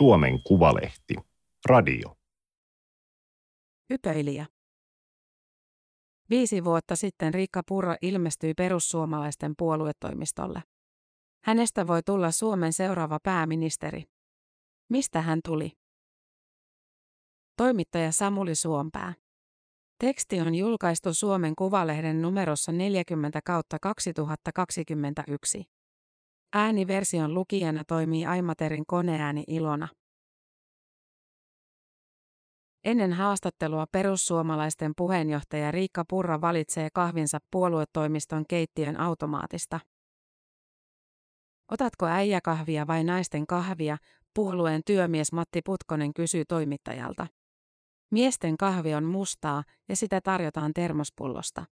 Suomen Kuvalehti. Radio. Hypöilijä. Viisi vuotta sitten Riikka Purra ilmestyi perussuomalaisten puoluetoimistolle. Hänestä voi tulla Suomen seuraava pääministeri. Mistä hän tuli? Toimittaja Samuli Suompää. Teksti on julkaistu Suomen Kuvalehden numerossa 40 kautta 2021. Ääniversion lukijana toimii Aimaterin koneääni Ilona. Ennen haastattelua perussuomalaisten puheenjohtaja Riikka Purra valitsee kahvinsa puoluetoimiston keittiön automaatista. Otatko äijäkahvia vai naisten kahvia, puolueen työmies Matti Putkonen kysyy toimittajalta. Miesten kahvi on mustaa ja sitä tarjotaan termospullosta.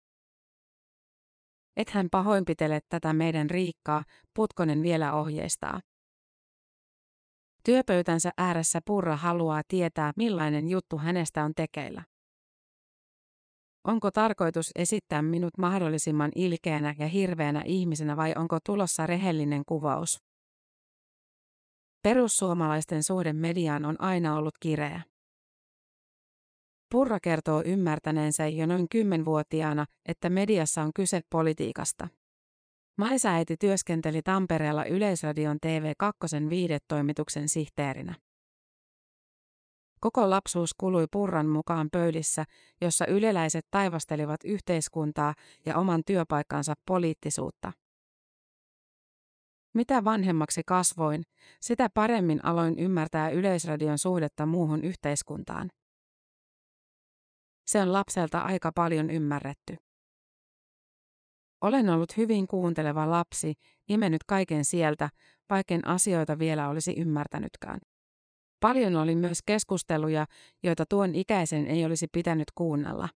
Et hän pahoinpitele tätä meidän Riikkaa, Putkonen vielä ohjeistaa. Työpöytänsä ääressä Purra haluaa tietää, millainen juttu hänestä on tekeillä. Onko tarkoitus esittää minut mahdollisimman ilkeänä ja hirveänä ihmisenä vai onko tulossa rehellinen kuvaus? Perussuomalaisten suhde mediaan on aina ollut kireä. Purra kertoo ymmärtäneensä jo noin kymmenvuotiaana, että mediassa on kyse politiikasta. Maisäiti työskenteli Tampereella Yleisradion TV2 viidetoimituksen sihteerinä. Koko lapsuus kului Purran mukaan pöydissä, jossa yleläiset taivastelivat yhteiskuntaa ja oman työpaikkansa poliittisuutta. Mitä vanhemmaksi kasvoin, sitä paremmin aloin ymmärtää Yleisradion suhdetta muuhun yhteiskuntaan. Se on lapselta aika paljon ymmärretty. Olen ollut hyvin kuunteleva lapsi, imennyt kaiken sieltä, vaikken asioita vielä olisi ymmärtänytkään. Paljon oli myös keskusteluja, joita tuon ikäisen ei olisi pitänyt kuunnella.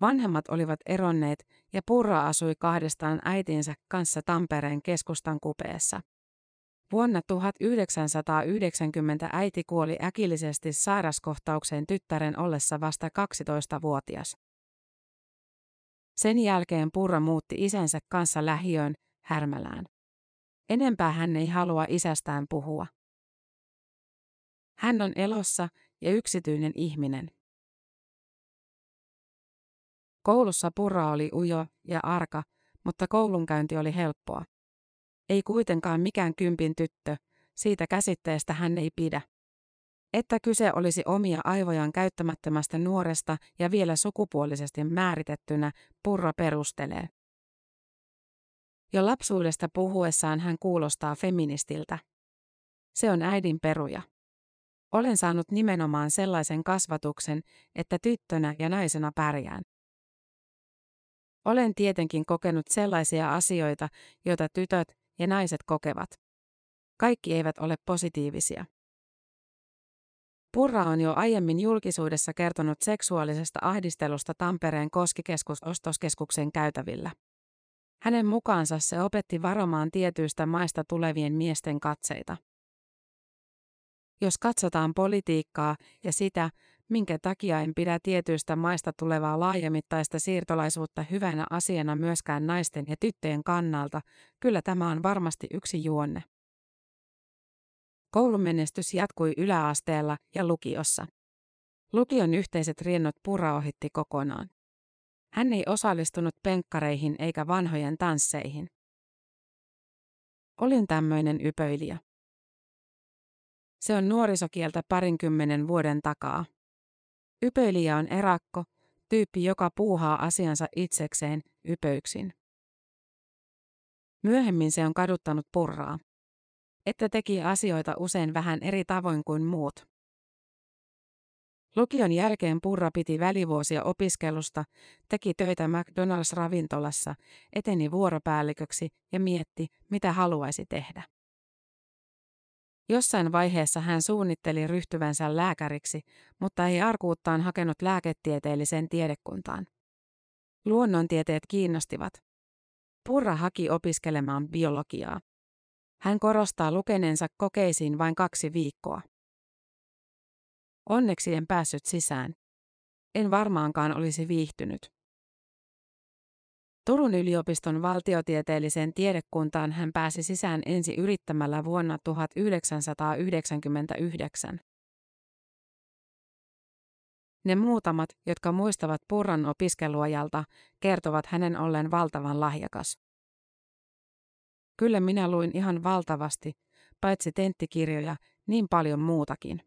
Vanhemmat olivat eronneet ja Purra asui kahdestaan äitinsä kanssa Tampereen keskustan kupeessa. Vuonna 1990 äiti kuoli äkillisesti sairaskohtaukseen tyttären ollessa vasta 12-vuotias. Sen jälkeen Purra muutti isänsä kanssa lähiöön, Härmälään. Enempää hän ei halua isästään puhua. Hän on elossa ja yksityinen ihminen. Koulussa Purra oli ujo ja arka, mutta koulunkäynti oli helppoa. Ei kuitenkaan mikään kympin tyttö, siitä käsitteestä hän ei pidä. Että kyse olisi omia aivojaan käyttämättömästä nuoresta ja vielä sukupuolisesti määritettynä, Purra perustelee. Jo lapsuudesta puhuessaan hän kuulostaa feministiltä. Se on äidin peruja. Olen saanut nimenomaan sellaisen kasvatuksen, että tyttönä ja naisena pärjään. Olen tietenkin kokenut sellaisia asioita, joita tytöt ja naiset kokevat. Kaikki eivät ole positiivisia. Purra on jo aiemmin julkisuudessa kertonut seksuaalisesta ahdistelusta Tampereen Koskikeskus-ostoskeskuksen käytävillä. Hänen mukaansa se opetti varomaan tietyistä maista tulevien miesten katseita. Jos katsotaan politiikkaa ja sitä, minkä takia en pidä tietyistä maista tulevaa laajamittaista siirtolaisuutta hyvänä asiana myöskään naisten ja tyttöjen kannalta, kyllä tämä on varmasti yksi juonne. Koulumenestys jatkui yläasteella ja lukiossa. Lukion yhteiset riennot pura ohitti kokonaan. Hän ei osallistunut penkkareihin eikä vanhojen tansseihin. Olin tämmöinen ypöilijä. Se on nuorisokieltä parinkymmenen vuoden takaa. Ypöilijä on erakko, tyyppi, joka puuhaa asiansa itsekseen, ypöyksin. Myöhemmin se on kaduttanut purraa. Että teki asioita usein vähän eri tavoin kuin muut. Lukion jälkeen Purra piti välivuosia opiskelusta, teki töitä McDonald's-ravintolassa, eteni vuoropäälliköksi ja mietti, mitä haluaisi tehdä. Jossain vaiheessa hän suunnitteli ryhtyvänsä lääkäriksi, mutta ei arkuuttaan hakenut lääketieteelliseen tiedekuntaan. Luonnontieteet kiinnostivat. Purra haki opiskelemaan biologiaa. Hän korostaa lukeneensa kokeisiin vain kaksi viikkoa. Onneksi en päässyt sisään. En varmaankaan olisi viihtynyt. Turun yliopiston valtiotieteelliseen tiedekuntaan hän pääsi sisään ensi yrittämällä vuonna 1999. Ne muutamat, jotka muistavat Purran opiskeluajalta, kertovat hänen ollen valtavan lahjakas. Kyllä minä luin ihan valtavasti, paitsi tenttikirjoja, niin paljon muutakin.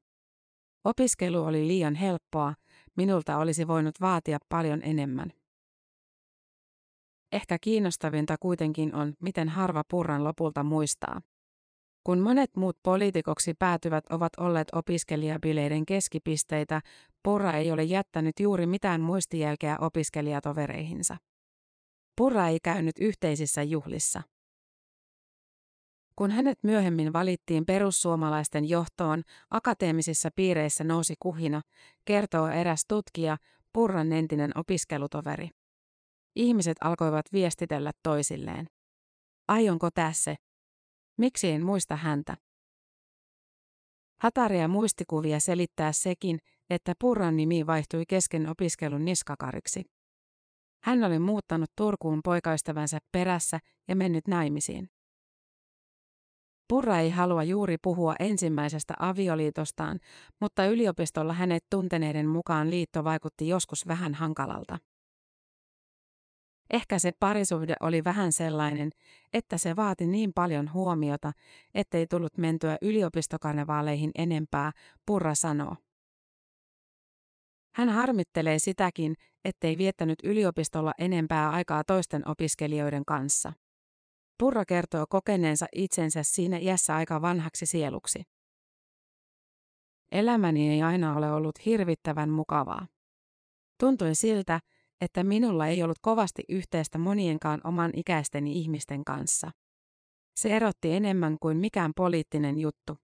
Opiskelu oli liian helppoa, minulta olisi voinut vaatia paljon enemmän. Ehkä kiinnostavinta kuitenkin on, miten harva Purran lopulta muistaa. Kun monet muut poliitikoksi päätyvät ovat olleet opiskelijabileiden keskipisteitä, Purra ei ole jättänyt juuri mitään muistijälkeä opiskelijatovereihinsa. Purra ei käynyt yhteisissä juhlissa. Kun hänet myöhemmin valittiin perussuomalaisten johtoon, akateemisissa piireissä nousi kuhina, kertoo eräs tutkija, Purran entinen opiskelutoveri. Ihmiset alkoivat viestitellä toisilleen. Aionko tässä? Miksi en muista häntä? Hataria muistikuvia selittää sekin, että Purran nimi vaihtui kesken opiskelun niskakariksi. Hän oli muuttanut Turkuun poikaystävänsä perässä ja mennyt naimisiin. Purra ei halua juuri puhua ensimmäisestä avioliitostaan, mutta yliopistolla hänet tunteneiden mukaan liitto vaikutti joskus vähän hankalalta. Ehkä se parisuhde oli vähän sellainen, että se vaati niin paljon huomiota, ettei tullut mentyä yliopistokarnevaaleihin enempää, Purra sanoo. Hän harmittelee sitäkin, ettei viettänyt yliopistolla enempää aikaa toisten opiskelijoiden kanssa. Purra kertoo kokeneensa itsensä siinä iässä aika vanhaksi sieluksi. Elämäni ei aina ole ollut hirvittävän mukavaa. Tuntui siltä, että minulla ei ollut kovasti yhteistä monienkaan oman ikäisteni ihmisten kanssa. Se erotti enemmän kuin mikään poliittinen juttu.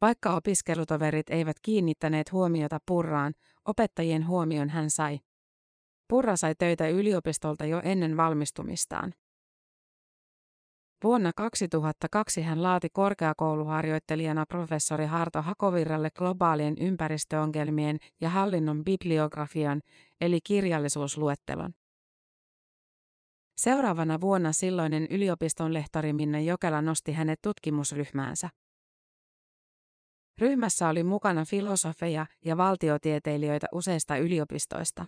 Vaikka opiskelutoverit eivät kiinnittäneet huomiota Purraan, opettajien huomion hän sai. Purra sai töitä yliopistolta jo ennen valmistumistaan. Vuonna 2002 hän laati korkeakouluharjoittelijana professori Harto Hakovirralle globaalien ympäristöongelmien ja hallinnon bibliografian, eli kirjallisuusluettelon. Seuraavana vuonna silloinen yliopiston lehtori Minna Jokela nosti hänet tutkimusryhmäänsä. Ryhmässä oli mukana filosofeja ja valtiotieteilijöitä useista yliopistoista.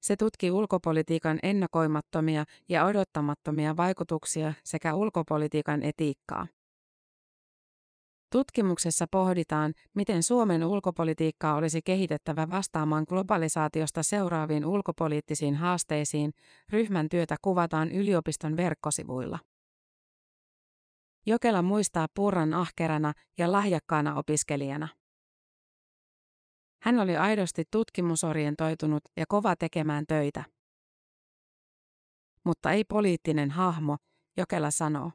Se tutki ulkopolitiikan ennakoimattomia ja odottamattomia vaikutuksia sekä ulkopolitiikan etiikkaa. Tutkimuksessa pohditaan, miten Suomen ulkopolitiikkaa olisi kehitettävä vastaamaan globalisaatiosta seuraaviin ulkopoliittisiin haasteisiin. Ryhmän työtä kuvataan yliopiston verkkosivuilla. Jokela muistaa Purran ahkerana ja lahjakkaana opiskelijana. Hän oli aidosti tutkimusorientoitunut ja kova tekemään töitä. Mutta ei poliittinen hahmo, Jokela sanoo.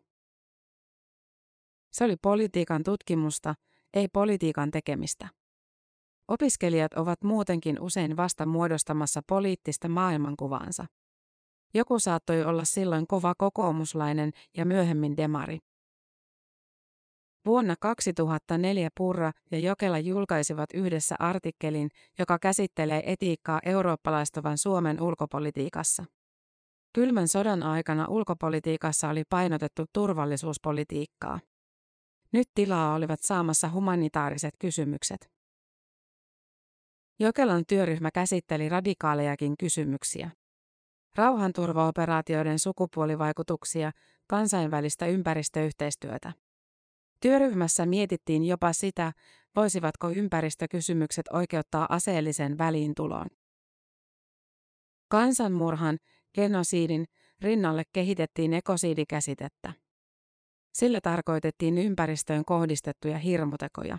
Se oli politiikan tutkimusta, ei politiikan tekemistä. Opiskelijat ovat muutenkin usein vasta muodostamassa poliittista maailmankuvaansa. Joku saattoi olla silloin kova kokoomuslainen ja myöhemmin demari. Vuonna 2004 Purra ja Jokela julkaisivat yhdessä artikkelin, joka käsittelee etiikkaa eurooppalaistuvan Suomen ulkopolitiikassa. Kylmän sodan aikana ulkopolitiikassa oli painotettu turvallisuuspolitiikkaa. Nyt tilaa olivat saamassa humanitaariset kysymykset. Jokelan työryhmä käsitteli radikaalejakin kysymyksiä. Rauhanturvaoperaatioiden sukupuolivaikutuksia, kansainvälistä ympäristöyhteistyötä. Työryhmässä mietittiin jopa sitä, voisivatko ympäristökysymykset oikeuttaa aseellisen väliintuloon. Kansanmurhan, genosiidin, rinnalle kehitettiin ekosiidikäsitettä. Sillä tarkoitettiin ympäristöön kohdistettuja hirmutekoja.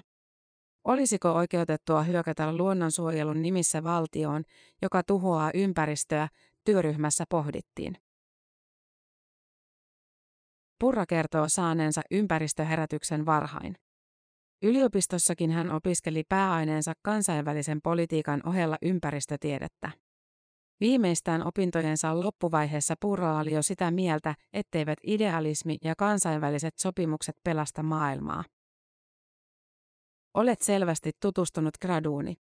Olisiko oikeutettua hyökätä luonnonsuojelun nimissä valtioon, joka tuhoaa ympäristöä, työryhmässä pohdittiin. Purra kertoo saaneensa ympäristöherätyksen varhain. Yliopistossakin hän opiskeli pääaineensa kansainvälisen politiikan ohella ympäristötiedettä. Viimeistään opintojensa loppuvaiheessa Purra oli jo sitä mieltä, etteivät idealismi ja kansainväliset sopimukset pelasta maailmaa. Olet selvästi tutustunut graduuni.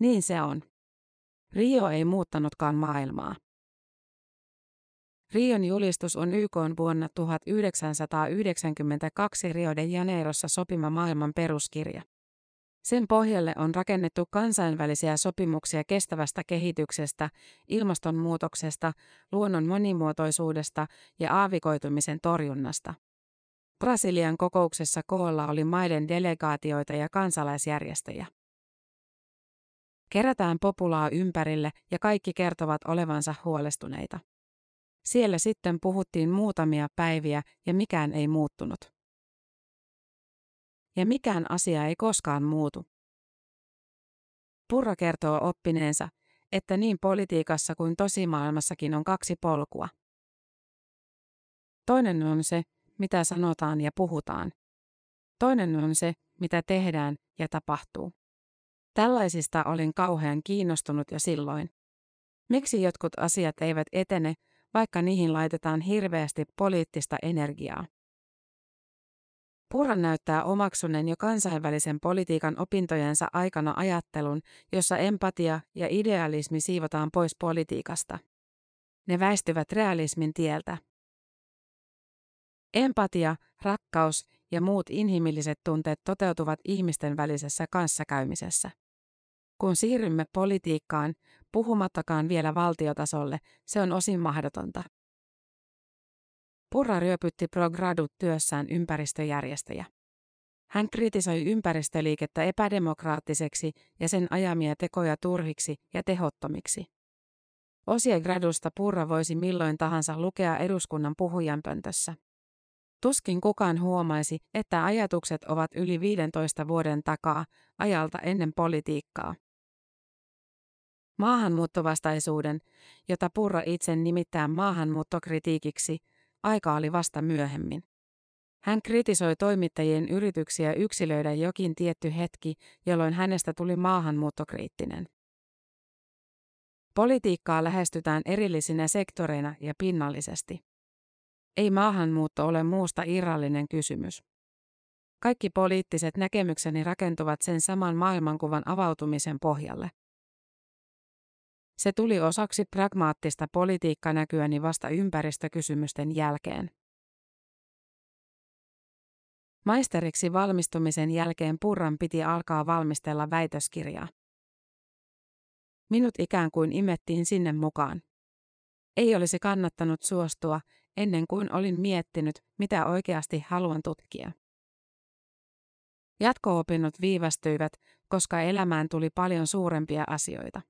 Niin se on. Rio ei muuttanutkaan maailmaa. Rion julistus on YK on vuonna 1992 Rio de Janeirossa sopima maailman peruskirja. Sen pohjalle on rakennettu kansainvälisiä sopimuksia kestävästä kehityksestä, ilmastonmuutoksesta, luonnon monimuotoisuudesta ja aavikoitumisen torjunnasta. Brasilian kokouksessa koolla oli maiden delegaatioita ja kansalaisjärjestöjä. Kerätään populaa ympärille ja kaikki kertovat olevansa huolestuneita. Siellä sitten puhuttiin muutamia päiviä ja mikään ei muuttunut. Ja mikään asia ei koskaan muutu. Purra kertoo oppineensa, että niin politiikassa kuin tosimaailmassakin on kaksi polkua. Toinen on se, mitä sanotaan ja puhutaan. Toinen on se, mitä tehdään ja tapahtuu. Tällaisista olin kauhean kiinnostunut jo silloin. Miksi jotkut asiat eivät etene, vaikka niihin laitetaan hirveästi poliittista energiaa? Purra näyttää omaksuneen jo kansainvälisen politiikan opintojensa aikana ajattelun, jossa empatia ja idealismi siivotaan pois politiikasta. Ne väistyvät realismin tieltä. Empatia, rakkaus ja muut inhimilliset tunteet toteutuvat ihmisten välisessä kanssakäymisessä. Kun siirrymme politiikkaan, puhumattakaan vielä valtiotasolle, se on osin mahdotonta. Purra ryöpytti Progradut työssään ympäristöjärjestöjä. Hän kritisoi ympäristöliikettä epädemokraattiseksi ja sen ajamia tekoja turhiksi ja tehottomiksi. Osia gradusta Purra voisi milloin tahansa lukea eduskunnan puhujanpöntössä. Tuskin kukaan huomaisi, että ajatukset ovat yli 15 vuoden takaa, ajalta ennen politiikkaa. Maahanmuuttovastaisuuden, jota Purra itse nimittää maahanmuuttokritiikiksi, aika oli vasta myöhemmin. Hän kritisoi toimittajien yrityksiä yksilöidä jokin tietty hetki, jolloin hänestä tuli maahanmuuttokriittinen. Politiikkaa lähestytään erillisinä sektoreina ja pinnallisesti. Ei maahanmuutto ole muusta irrallinen kysymys. Kaikki poliittiset näkemykseni rakentuvat sen saman maailmankuvan avautumisen pohjalle. Se tuli osaksi pragmaattista politiikkanäkyäni vasta ympäristökysymysten jälkeen. Maisteriksi valmistumisen jälkeen Purran piti alkaa valmistella väitöskirjaa. Minut ikään kuin imettiin sinne mukaan. Ei olisi kannattanut suostua, ennen kuin olin miettinyt, mitä oikeasti haluan tutkia. Jatko-opinnot viivästyivät, koska elämään tuli paljon suurempia asioita.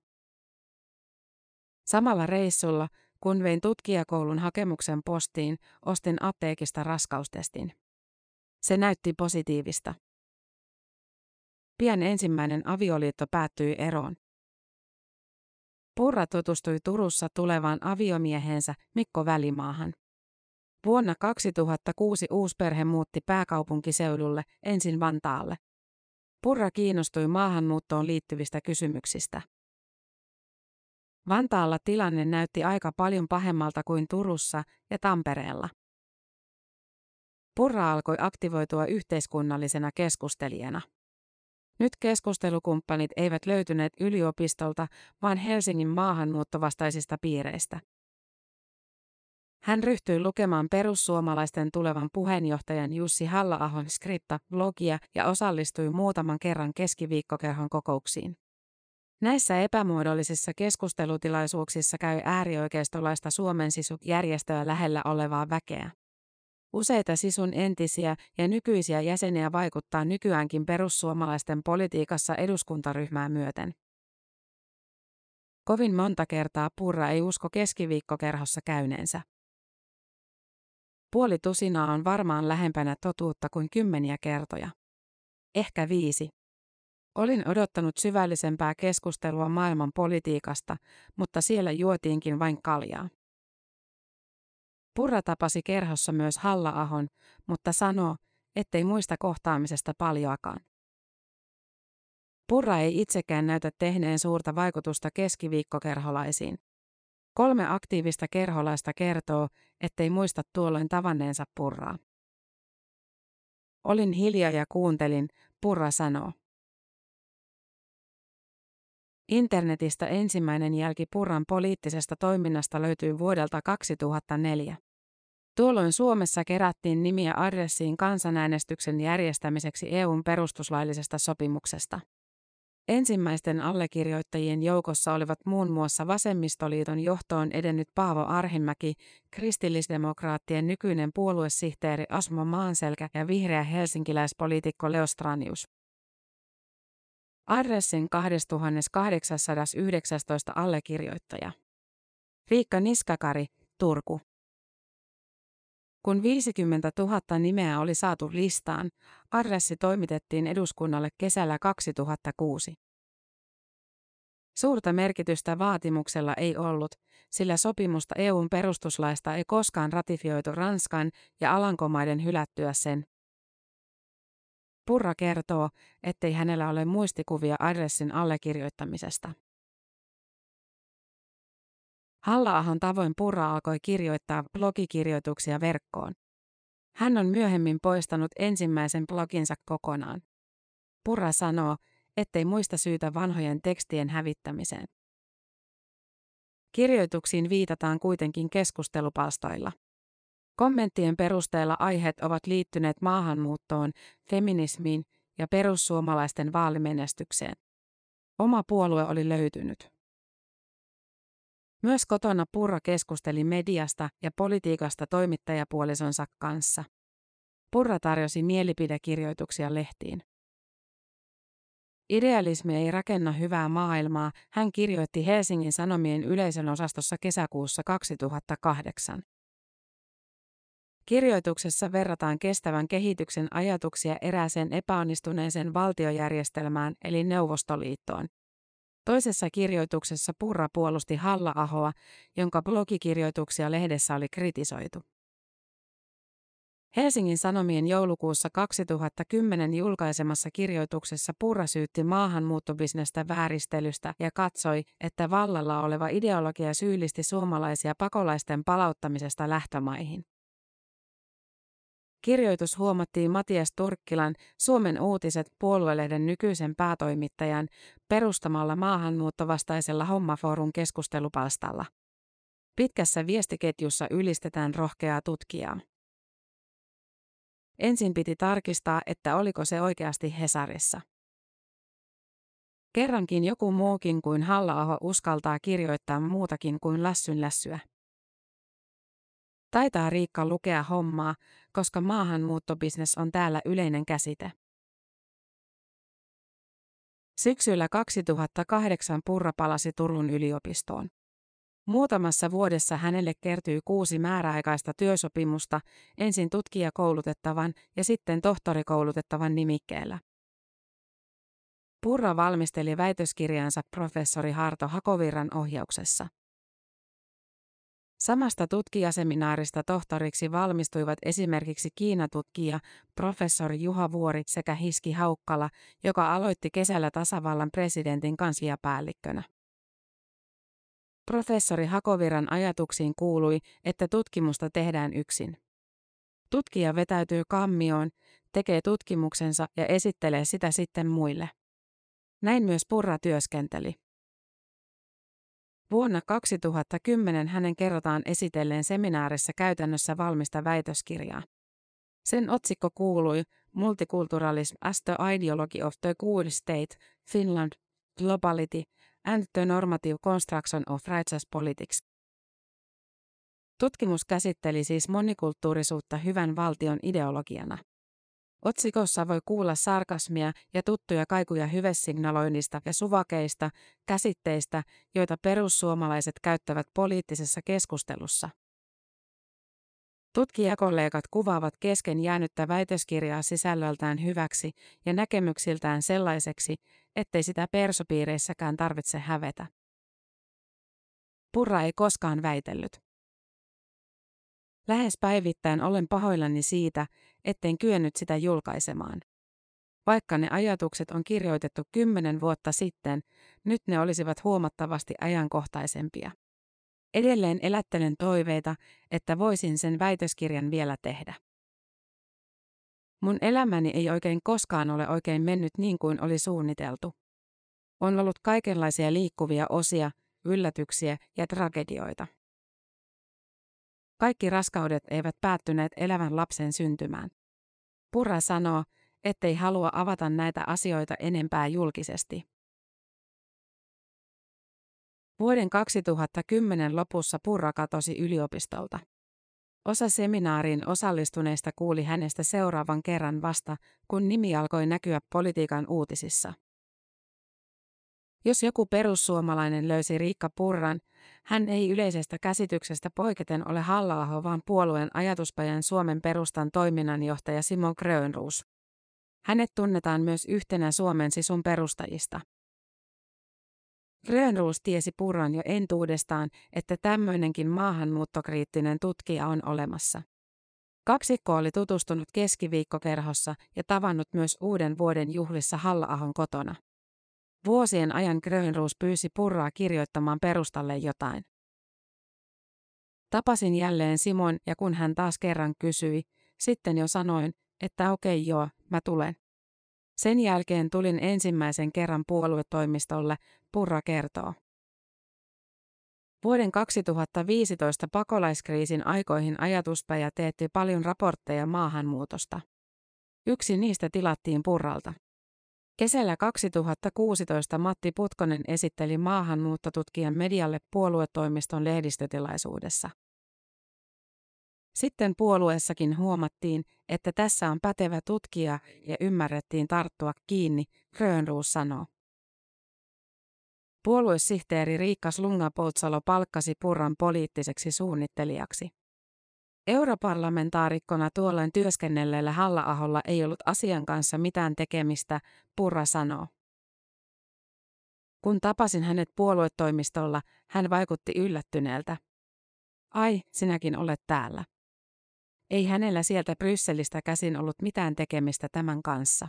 Samalla reissulla, kun vein tutkijakoulun hakemuksen postiin, ostin apteekista raskaustestin. Se näytti positiivista. Pian ensimmäinen avioliitto päättyi eroon. Purra tutustui Turussa tulevaan aviomiehensä Mikko Välimaahan. Vuonna 2006 uusperhe muutti pääkaupunkiseudulle, ensin Vantaalle. Purra kiinnostui maahanmuuttoon liittyvistä kysymyksistä. Vantaalla tilanne näytti aika paljon pahemmalta kuin Turussa ja Tampereella. Purra alkoi aktivoitua yhteiskunnallisena keskustelijana. Nyt keskustelukumppanit eivät löytyneet yliopistolta, vaan Helsingin maahanmuuttovastaisista piireistä. Hän ryhtyi lukemaan perussuomalaisten tulevan puheenjohtajan Jussi Halla-ahon skripta-blogia ja osallistui muutaman kerran keskiviikkokerhon kokouksiin. Näissä epämuodollisissa keskustelutilaisuuksissa käy äärioikeistolaista Suomen sisu-järjestöä lähellä olevaa väkeä. Useita sisun entisiä ja nykyisiä jäseniä vaikuttaa nykyäänkin perussuomalaisten politiikassa eduskuntaryhmää myöten. Kovin monta kertaa Purra ei usko keskiviikkokerhossa käyneensä. Puoli tusinaa on varmaan lähempänä totuutta kuin kymmeniä kertoja. Ehkä viisi. Olin odottanut syvällisempää keskustelua maailman politiikasta, mutta siellä juotiinkin vain kaljaa. Purra tapasi kerhossa myös Halla-ahon, mutta sanoo, ettei muista kohtaamisesta paljoakaan. Purra ei itsekään näytä tehneen suurta vaikutusta keskiviikkokerholaisiin. Kolme aktiivista kerholaista kertoo, ettei muista tuolloin tavanneensa Purraa. Olin hiljaa ja kuuntelin, Purra sanoo. Internetistä ensimmäinen jälki Purran poliittisesta toiminnasta löytyy vuodelta 2004. Tuolloin Suomessa kerättiin nimiä adressiin kansanäänestyksen järjestämiseksi EUn perustuslaillisesta sopimuksesta. Ensimmäisten allekirjoittajien joukossa olivat muun muassa Vasemmistoliiton johtoon edennyt Paavo Arhimäki, kristillisdemokraattien nykyinen puoluesihteeri Asmo Maanselkä ja vihreä helsinkiläispoliitikko Leostranius. Adressin 2819 allekirjoittaja. Riikka Niskakari, Turku. Kun 50 000 nimeä oli saatu listaan, adressi toimitettiin eduskunnalle kesällä 2006. Suurta merkitystä vaatimuksella ei ollut, sillä sopimusta EUn perustuslaista ei koskaan ratifioitu Ranskan ja Alankomaiden hylättyä sen. Purra kertoo, ettei hänellä ole muistikuvia adressin allekirjoittamisesta. Halla-ahon tavoin Purra alkoi kirjoittaa blogikirjoituksia verkkoon. Hän on myöhemmin poistanut ensimmäisen bloginsa kokonaan. Purra sanoo, ettei muista syytä vanhojen tekstien hävittämiseen. Kirjoituksiin viitataan kuitenkin keskustelupalstoilla. Kommenttien perusteella aiheet ovat liittyneet maahanmuuttoon, feminismiin ja perussuomalaisten vaalimenestykseen. Oma puolue oli löytynyt. Myös kotona Purra keskusteli mediasta ja politiikasta toimittajapuolisonsa kanssa. Purra tarjosi mielipidekirjoituksia lehtiin. Idealismi ei rakenna hyvää maailmaa, hän kirjoitti Helsingin Sanomien yleisön osastossa kesäkuussa 2008. Kirjoituksessa verrataan kestävän kehityksen ajatuksia erääseen epäonnistuneeseen valtiojärjestelmään eli Neuvostoliittoon. Toisessa kirjoituksessa Purra puolusti Halla-ahoa, jonka blogikirjoituksia lehdessä oli kritisoitu. Helsingin Sanomien joulukuussa 2010 julkaisemassa kirjoituksessa Purra syytti maahanmuuttobisnestä vääristelystä ja katsoi, että vallalla oleva ideologia syyllisti suomalaisia pakolaisten palauttamisesta lähtömaihin. Kirjoitus huomattiin Matias Turkkilan, Suomen uutiset puoluelehden nykyisen päätoimittajan, perustamalla maahanmuuttovastaisella Hommafoorun keskustelupalstalla. Pitkässä viestiketjussa ylistetään rohkeaa tutkijaa. Ensin piti tarkistaa, että oliko se oikeasti Hesarissa. Kerrankin joku muukin kuin halla uskaltaa kirjoittaa muutakin kuin lässyn lässyä. Taitaa Riikka lukea hommaa, koska maahanmuuttobisnes on täällä yleinen käsite. Syksyllä 2008 Purra palasi Turun yliopistoon. Muutamassa vuodessa hänelle kertyi kuusi määräaikaista työsopimusta, ensin tutkijakoulutettavan ja sitten tohtorikoulutettavan nimikkeellä. Purra valmisteli väitöskirjansa professori Harto Hakovirran ohjauksessa. Samasta tutkijaseminaarista tohtoriksi valmistuivat esimerkiksi Kiinatutkija, professori Juha Vuori sekä Hiski Haukkala, joka aloitti kesällä tasavallan presidentin kansliapäällikkönä. Professori Hakoviran ajatuksiin kuului, että tutkimusta tehdään yksin. Tutkija vetäytyy kammioon, tekee tutkimuksensa ja esittelee sitä sitten muille. Näin myös Purra työskenteli. Vuonna 2010 hänen kerrotaan esitelleen seminaarissa käytännössä valmista väitöskirjaa. Sen otsikko kuului Multiculturalism as the Ideology of the Good State, Finland, Globality and the Normative Construction of Righteous Politics. Tutkimus käsitteli siis monikulttuurisuutta hyvän valtion ideologiana. Otsikossa voi kuulla sarkasmia ja tuttuja kaikuja hyvesignaloinnista ja suvakeista, käsitteistä, joita perussuomalaiset käyttävät poliittisessa keskustelussa. Tutkijakollegat kuvaavat kesken jäänyttä väitöskirjaa sisällöltään hyväksi ja näkemyksiltään sellaiseksi, ettei sitä persopiireissäkään tarvitse hävetä. Purra ei koskaan väitellyt. Lähes päivittäin olen pahoillani siitä, etten kyennyt sitä julkaisemaan. Vaikka ne ajatukset on kirjoitettu kymmenen vuotta sitten, nyt ne olisivat huomattavasti ajankohtaisempia. Edelleen elättelen toiveita, että voisin sen väitöskirjan vielä tehdä. Mun elämäni ei oikein koskaan ole oikein mennyt niin kuin oli suunniteltu. On ollut kaikenlaisia liikkuvia osia, yllätyksiä ja tragedioita. Kaikki raskaudet eivät päättyneet elävän lapsen syntymään. Purra sanoo, ettei halua avata näitä asioita enempää julkisesti. Vuoden 2010 lopussa Purra katosi yliopistolta. Osa seminaariin osallistuneista kuuli hänestä seuraavan kerran vasta, kun nimi alkoi näkyä politiikan uutisissa. Jos joku perussuomalainen löysi Riikka Purran, hän ei yleisestä käsityksestä poiketen ole halla vaan puolueen ajatuspajan Suomen perustan toiminnanjohtaja Simon Grönruus. Hänet tunnetaan myös yhtenä Suomen sisun perustajista. Grönruus tiesi Purran jo entuudestaan, että tämmöinenkin maahanmuuttokriittinen tutkija on olemassa. Kaksikko oli tutustunut keskiviikkokerhossa ja tavannut myös uuden vuoden juhlissa Halla-ahon kotona. Vuosien ajan Grönruus pyysi Purraa kirjoittamaan perustalle jotain. Tapasin jälleen Simon ja kun hän taas kerran kysyi, sitten jo sanoin, että okei joo, mä tulen. Sen jälkeen tulin ensimmäisen kerran puoluetoimistolle, Purra kertoo. Vuoden 2015 pakolaiskriisin aikoihin ajatuspäjä teetti paljon raportteja maahanmuutosta. Yksi niistä tilattiin Purralta. Kesällä 2016 Matti Putkonen esitteli maahanmuuttotutkijan medialle puoluetoimiston lehdistötilaisuudessa. Sitten puolueessakin huomattiin, että tässä on pätevä tutkija ja ymmärrettiin tarttua kiinni, Grönruus sanoo. Puoluesihteeri Riikka Slunga-Poutsalo palkkasi Purran poliittiseksi suunnittelijaksi. Europarlamentaarikkona tuolloin työskennelleellä Halla-aholla ei ollut asian kanssa mitään tekemistä, Purra sanoo. Kun tapasin hänet puoluetoimistolla, hän vaikutti yllättyneeltä. Ai, sinäkin olet täällä. Ei hänellä sieltä Brysselistä käsin ollut mitään tekemistä tämän kanssa.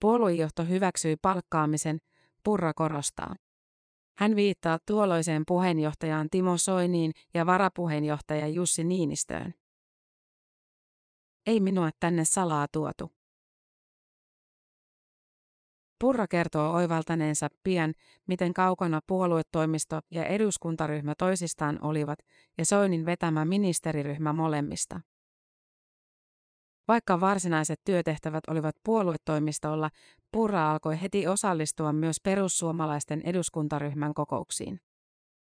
Puoluejohto hyväksyi palkkaamisen, Purra korostaa. Hän viittaa tuolloiseen puheenjohtajaan Timo Soiniin ja varapuheenjohtaja Jussi Niinistöön. Ei minua tänne salaa tuotu. Purra kertoo oivaltaneensa pian, miten kaukana puoluetoimisto ja eduskuntaryhmä toisistaan olivat ja Soinin vetämä ministeriryhmä molemmista. Vaikka varsinaiset työtehtävät olivat puoluetoimistolla, Purra alkoi heti osallistua myös perussuomalaisten eduskuntaryhmän kokouksiin.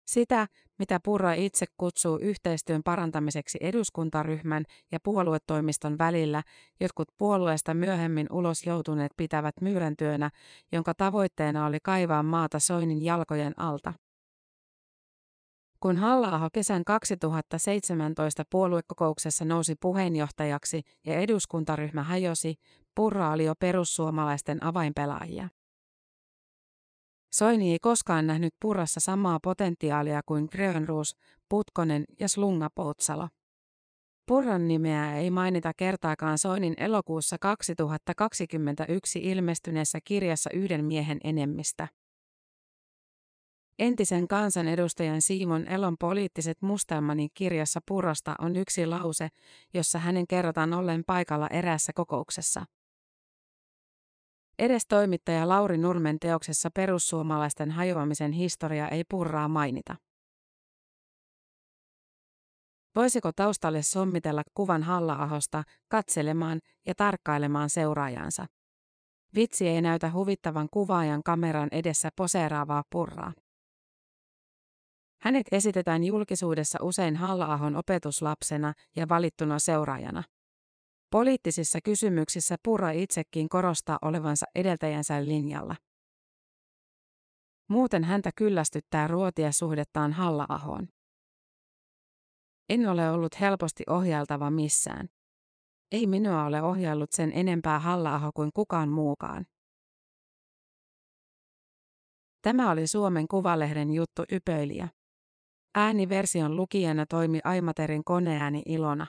Sitä, mitä Purra itse kutsuu yhteistyön parantamiseksi eduskuntaryhmän ja puoluetoimiston välillä, jotkut puolueesta myöhemmin ulos joutuneet pitävät myyräntyönä, jonka tavoitteena oli kaivaa maata Soinin jalkojen alta. Kun halla kesän 2017 puoluekokouksessa nousi puheenjohtajaksi ja eduskuntaryhmä hajosi, Purra oli jo perussuomalaisten avainpelaajia. Soini ei koskaan nähnyt Purrassa samaa potentiaalia kuin Grönruus, Putkonen ja Slunga Poutsalo. Purran nimeä ei mainita kertaakaan Soinin elokuussa 2021 ilmestyneessä kirjassa Yhden miehen enemmistä. Entisen kansanedustajan Simon Elon poliittiset mustelmanin kirjassa Purrasta on yksi lause, jossa hänen kerrotaan ollen paikalla eräässä kokouksessa. Edes toimittaja Lauri Nurmen teoksessa perussuomalaisten hajoamisen historia ei Purraa mainita. Voisiko taustalle sommitella kuvan Halla-ahosta, katselemaan ja tarkkailemaan seuraajansa? Vitsi ei näytä huvittavan kuvaajan kameran edessä poseeraavaa purraa. Hänet esitetään julkisuudessa usein Halla-ahon opetuslapsena ja valittuna seuraajana. Poliittisissa kysymyksissä Purra itsekin korostaa olevansa edeltäjänsä linjalla. Muuten häntä kyllästyttää ruotia suhdettaan Halla-ahoon. En ole ollut helposti ohjailtava missään. Ei minua ole ohjaillut sen enempää halla kuin kukaan muukaan. Tämä oli Suomen Kuvalehden juttu Ypöiliä. Ääniversion lukijana toimi Aimaterin koneääni Ilona.